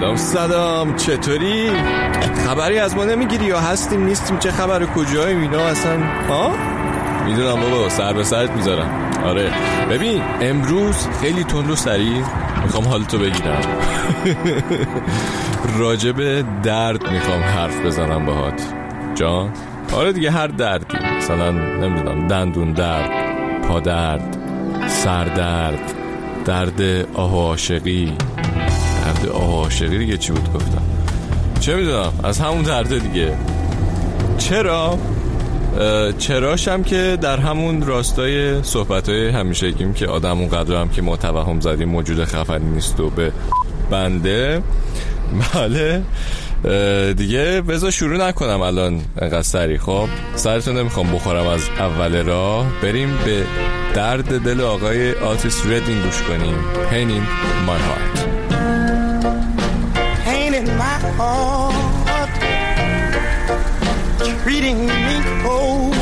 سلام سلام چطوری؟ خبری از ما نمی‌گیری یا هستیم نیستیم؟ چه خبر کجاییم؟ اینا اصلا ها؟ می‌دونم بابا سر به سرت می‌ذارم. آره. ببین امروز خیلی تند و سریع می‌خوام حالتو بگیرم. راجب درد می‌خوام حرف بزنم باهات. جان؟ آره دیگه هر دردی. مثلا نمی‌دونم دندون درد پا درد سر درد آه عاشقی. درد عاشقی دیگه چی بود؟ گفتم. چه می‌دونم؟ از همون درد دیگه. چرا؟ چراشم که در همون راستای صحبت های همیشه گیم که آدم اون قدر هم که ما توهم زدیم موجود خفنی نیست و به بنده. بله. دیگه بذار شروع نکنم الان انقدر سری خب سرتون نمی‌خوام بخورم از اول راه. بریم به درد دل آقای آتیس ردینگ گوش کنیم. Pain in my heart Treating me cold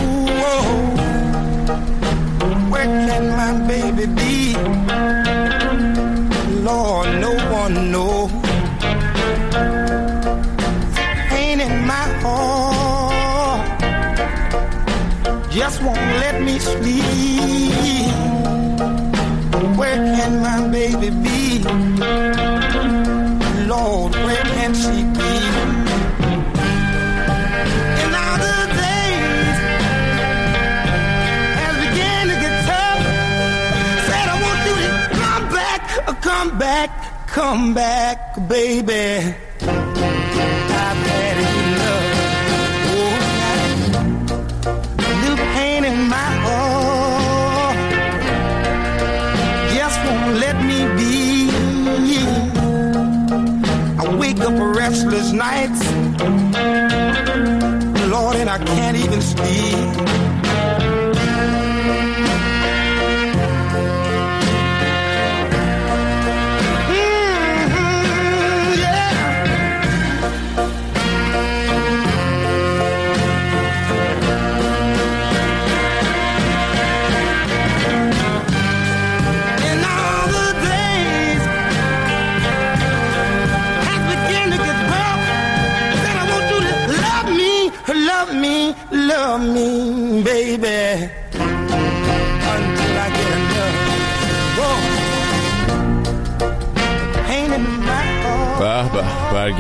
Where can my baby be? Lord, no one knows. Pain in my heart. Just won't let me sleep. Where can my baby be Lord, where can she be? In other days, has began to get tough. Said I want you to come back, come back, come back, baby. Restless nights, Lord, and I can't even sleep.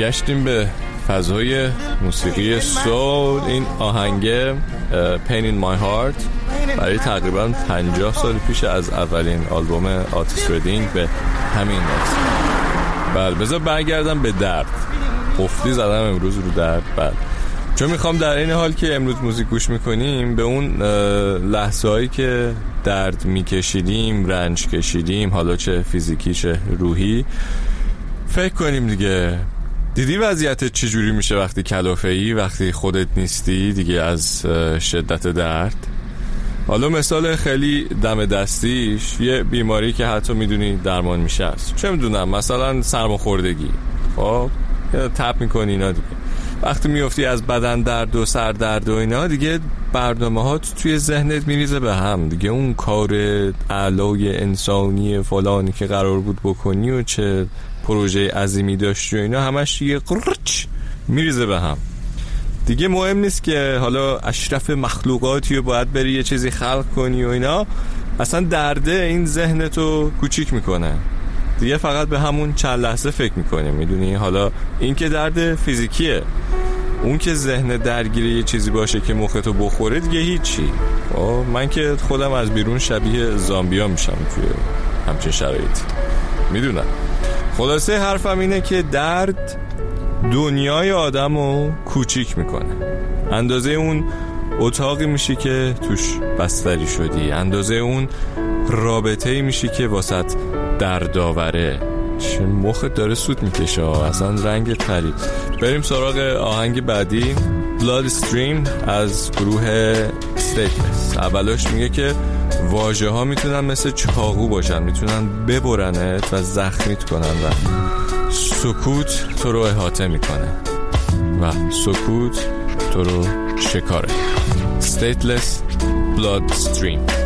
برگشتیم به فضای موسیقی سول. این آهنگ Pain in My Heart برای تقریبا 50 سال پیش از اولین آلبوم آتیس ردینگ به همین ناس بله بذار برگردم به درد. قفلی زدم امروز رو درد. بله. چون می‌خوام در این حال که امروز موزیک گوش می‌کنیم به اون لحظه هایی که درد میکشیدیم رنج کشیدیم حالا چه فیزیکی چه روحی فکر کنیم دیگه. دیدی وضعیت چجوری میشه وقتی کلافه ای وقتی خودت نیستی دیگه از شدت درد؟ حالا مثال خیلی دم دستیش یه بیماری که حتی می‌دونی درمان میشه است. چه می‌دونم مثلا سرماخوردگی. خب تپ می‌کنی اینا دیگه. وقتی میفتی از بدن درد و سر درد و اینا دیگه برنامه ها توی ذهنت میریزه به هم دیگه. اون کار علای انسانی فلانی که قرار بود بکنی و چه پروژه عظیمی داشتی و اینا همش یه قرچ میریزه به هم. دیگه مهم نیست که حالا اشرف مخلوقاتی رو باید بری یه چیزی خلق کنی و اینا. اصلا درده این ذهنتو کوچیک می‌کنه. دیگه فقط به همون چند لحظه فکر می‌کنه می‌دونی؟ حالا این که درد فیزیکیه. اون که ذهن درگیره یه چیزی باشه که مختو بخوره دیگه هیچی. خب، من که خودم از بیرون شبیه زامبیا میشم توی همچین شرایطی. می‌دونم. خلاصه حرفم اینه که درد دنیای آدم رو کوچیک می‌کنه. اندازه اون اتاقی میشی که توش بستری شدی. اندازه اون رابطه میشی که واسط دردآوره. چه مخت داره سود می‌کشه اصلا رنگ غریب بریم سراغ آهنگ بعدی. Blood Stream از گروه Stateless. اولش میگه که واژه ها می‌تونن مثل چاقو باشن. می‌تونن ببرنت و زخمیت کنن و سکوت تو رو احاطه می‌کنه. و سکوت تو رو شکاره. Stateless Blood Stream.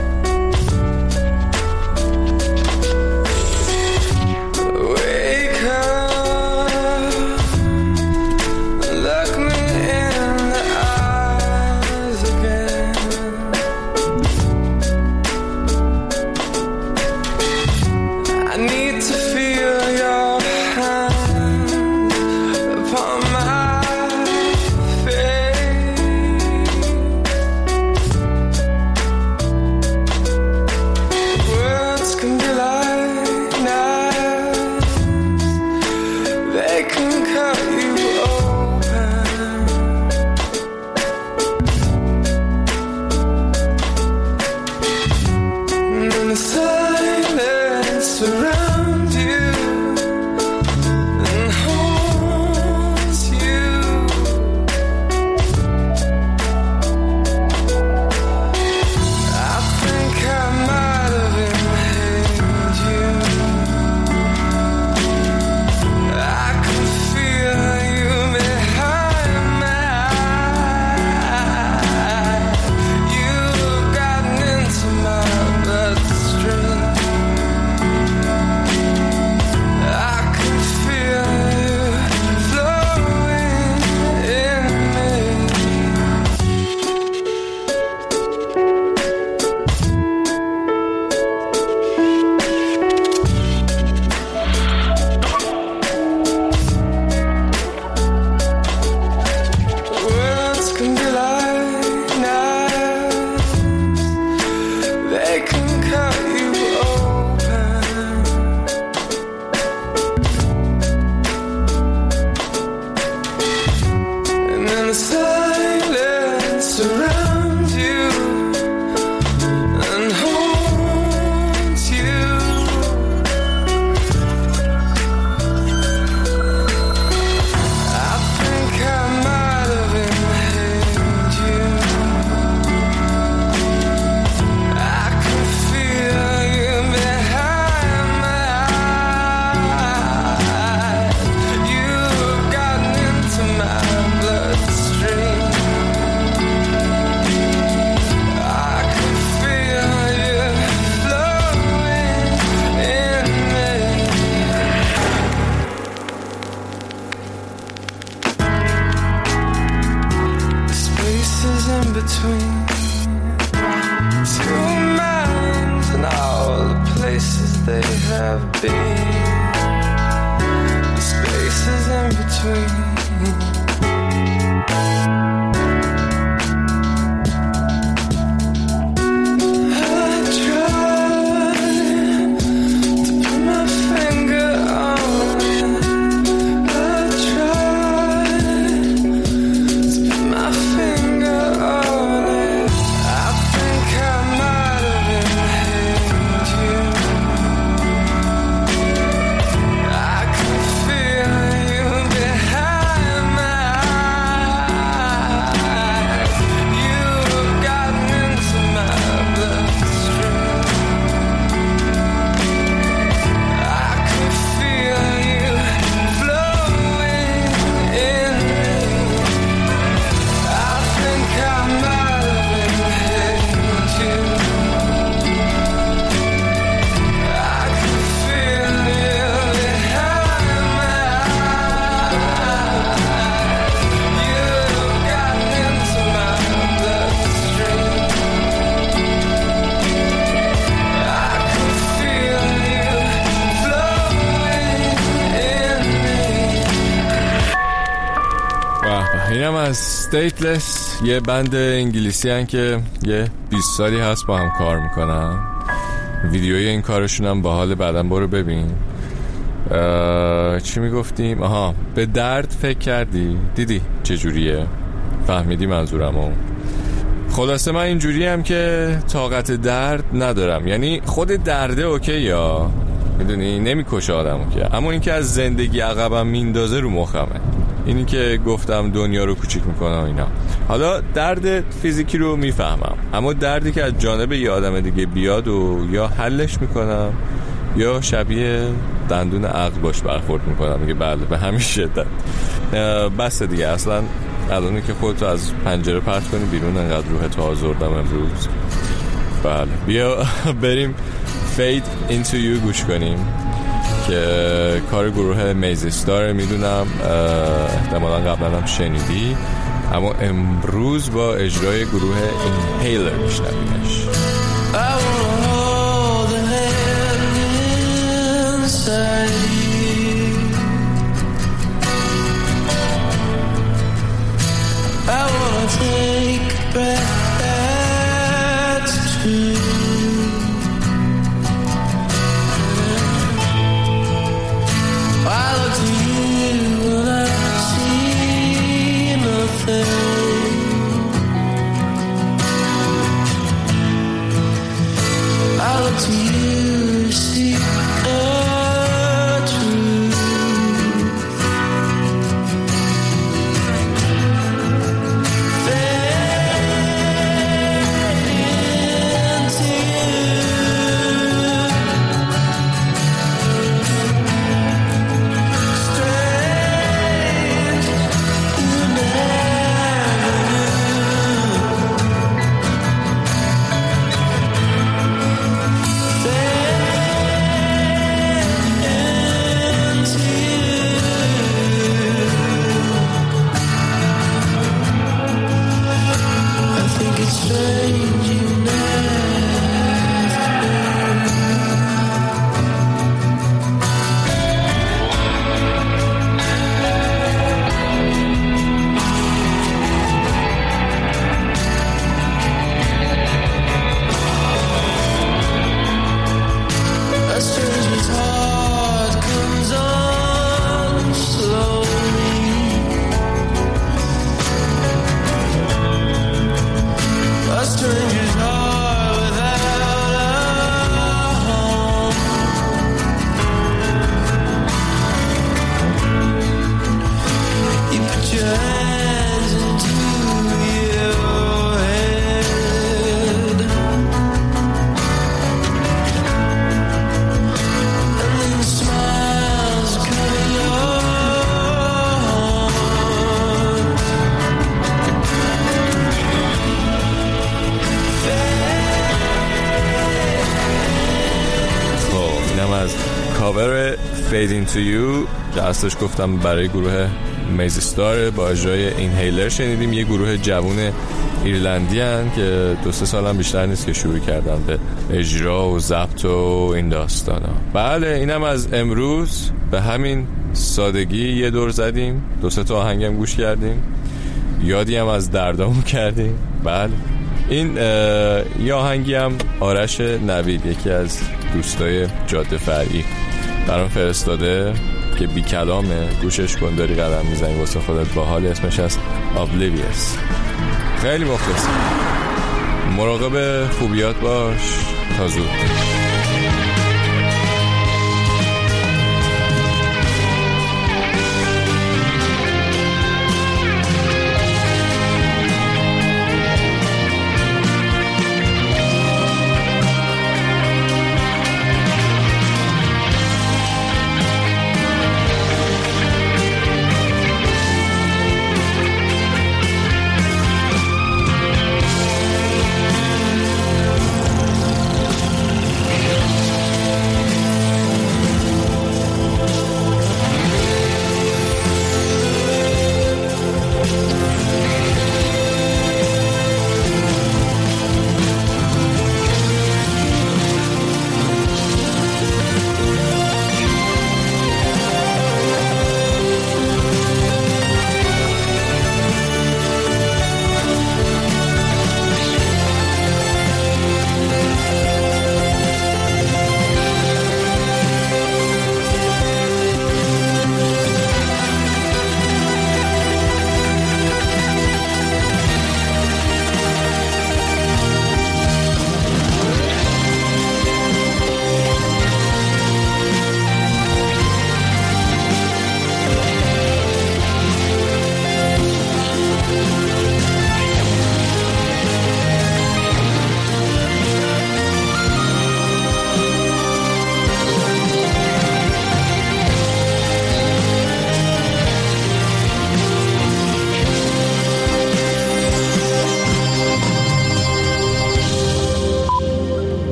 اینم از Stateless یه band انگلیسی هن که یه 20 سالی هست با هم کار می‌کنن. ویدیوی این کارشون هم حالا بعدا برو ببین. چی می‌گفتیم؟ آها به درد فکر کردی؟ دیدی چجوریه فهمیدی منظورمو؟ خلاصه من اینجوری هم که طاقت درد ندارم. یعنی خود درده okay یا؟ می‌دونی نمی‌کشه آدمو که. اما اینکه از زندگی عقبم میندازه رو مخمه. اینی که گفتم دنیا رو کوچیک می‌کنم اینا. حالا درد فیزیکی رو می‌فهمم. اما دردی که از جانب یه آدم دیگه بیاد و یا حلش می‌کنم یا شبیه دندون عقل باش برخورد می‌کنم. میگه بله به همین شدت. بس دیگه. اصلا الان که خودتو از پنجره پرت کنی بیرون انقدر روح تو آزردم امروز. بله. بیا بریم فید into you گوش کنیم. که کار گروه میزستار می‌دونم. احتمالا قبلا هم شنیدی. اما امروز با اجرای گروه اینهیلر میشنویمش. کاور Fade Into You. که گفتم برای گروه میزستار با اجرای اینهیلر شنیدیم یه گروه جوون ایرلندی هن که دو سه سال هم بیشتر نیست که شروع کردن به اجرا و ضبط و این داستان ها. بله اینم از امروز. به همین سادگی یه دور زدیم. دو سه تا آهنگم گوش کردیم. یادی هم از دردامون کردیم. بله. این یه آهنگی هم آرش نوید یکی از دوستای جاده فرعی. برام فرستاده که بی کلامه. گوشش کن داری قدم می‌زنی. واسه خودت با حال. اسمش از Oblivious. خیلی مخلص مراقب خوبیات باش. تا زود.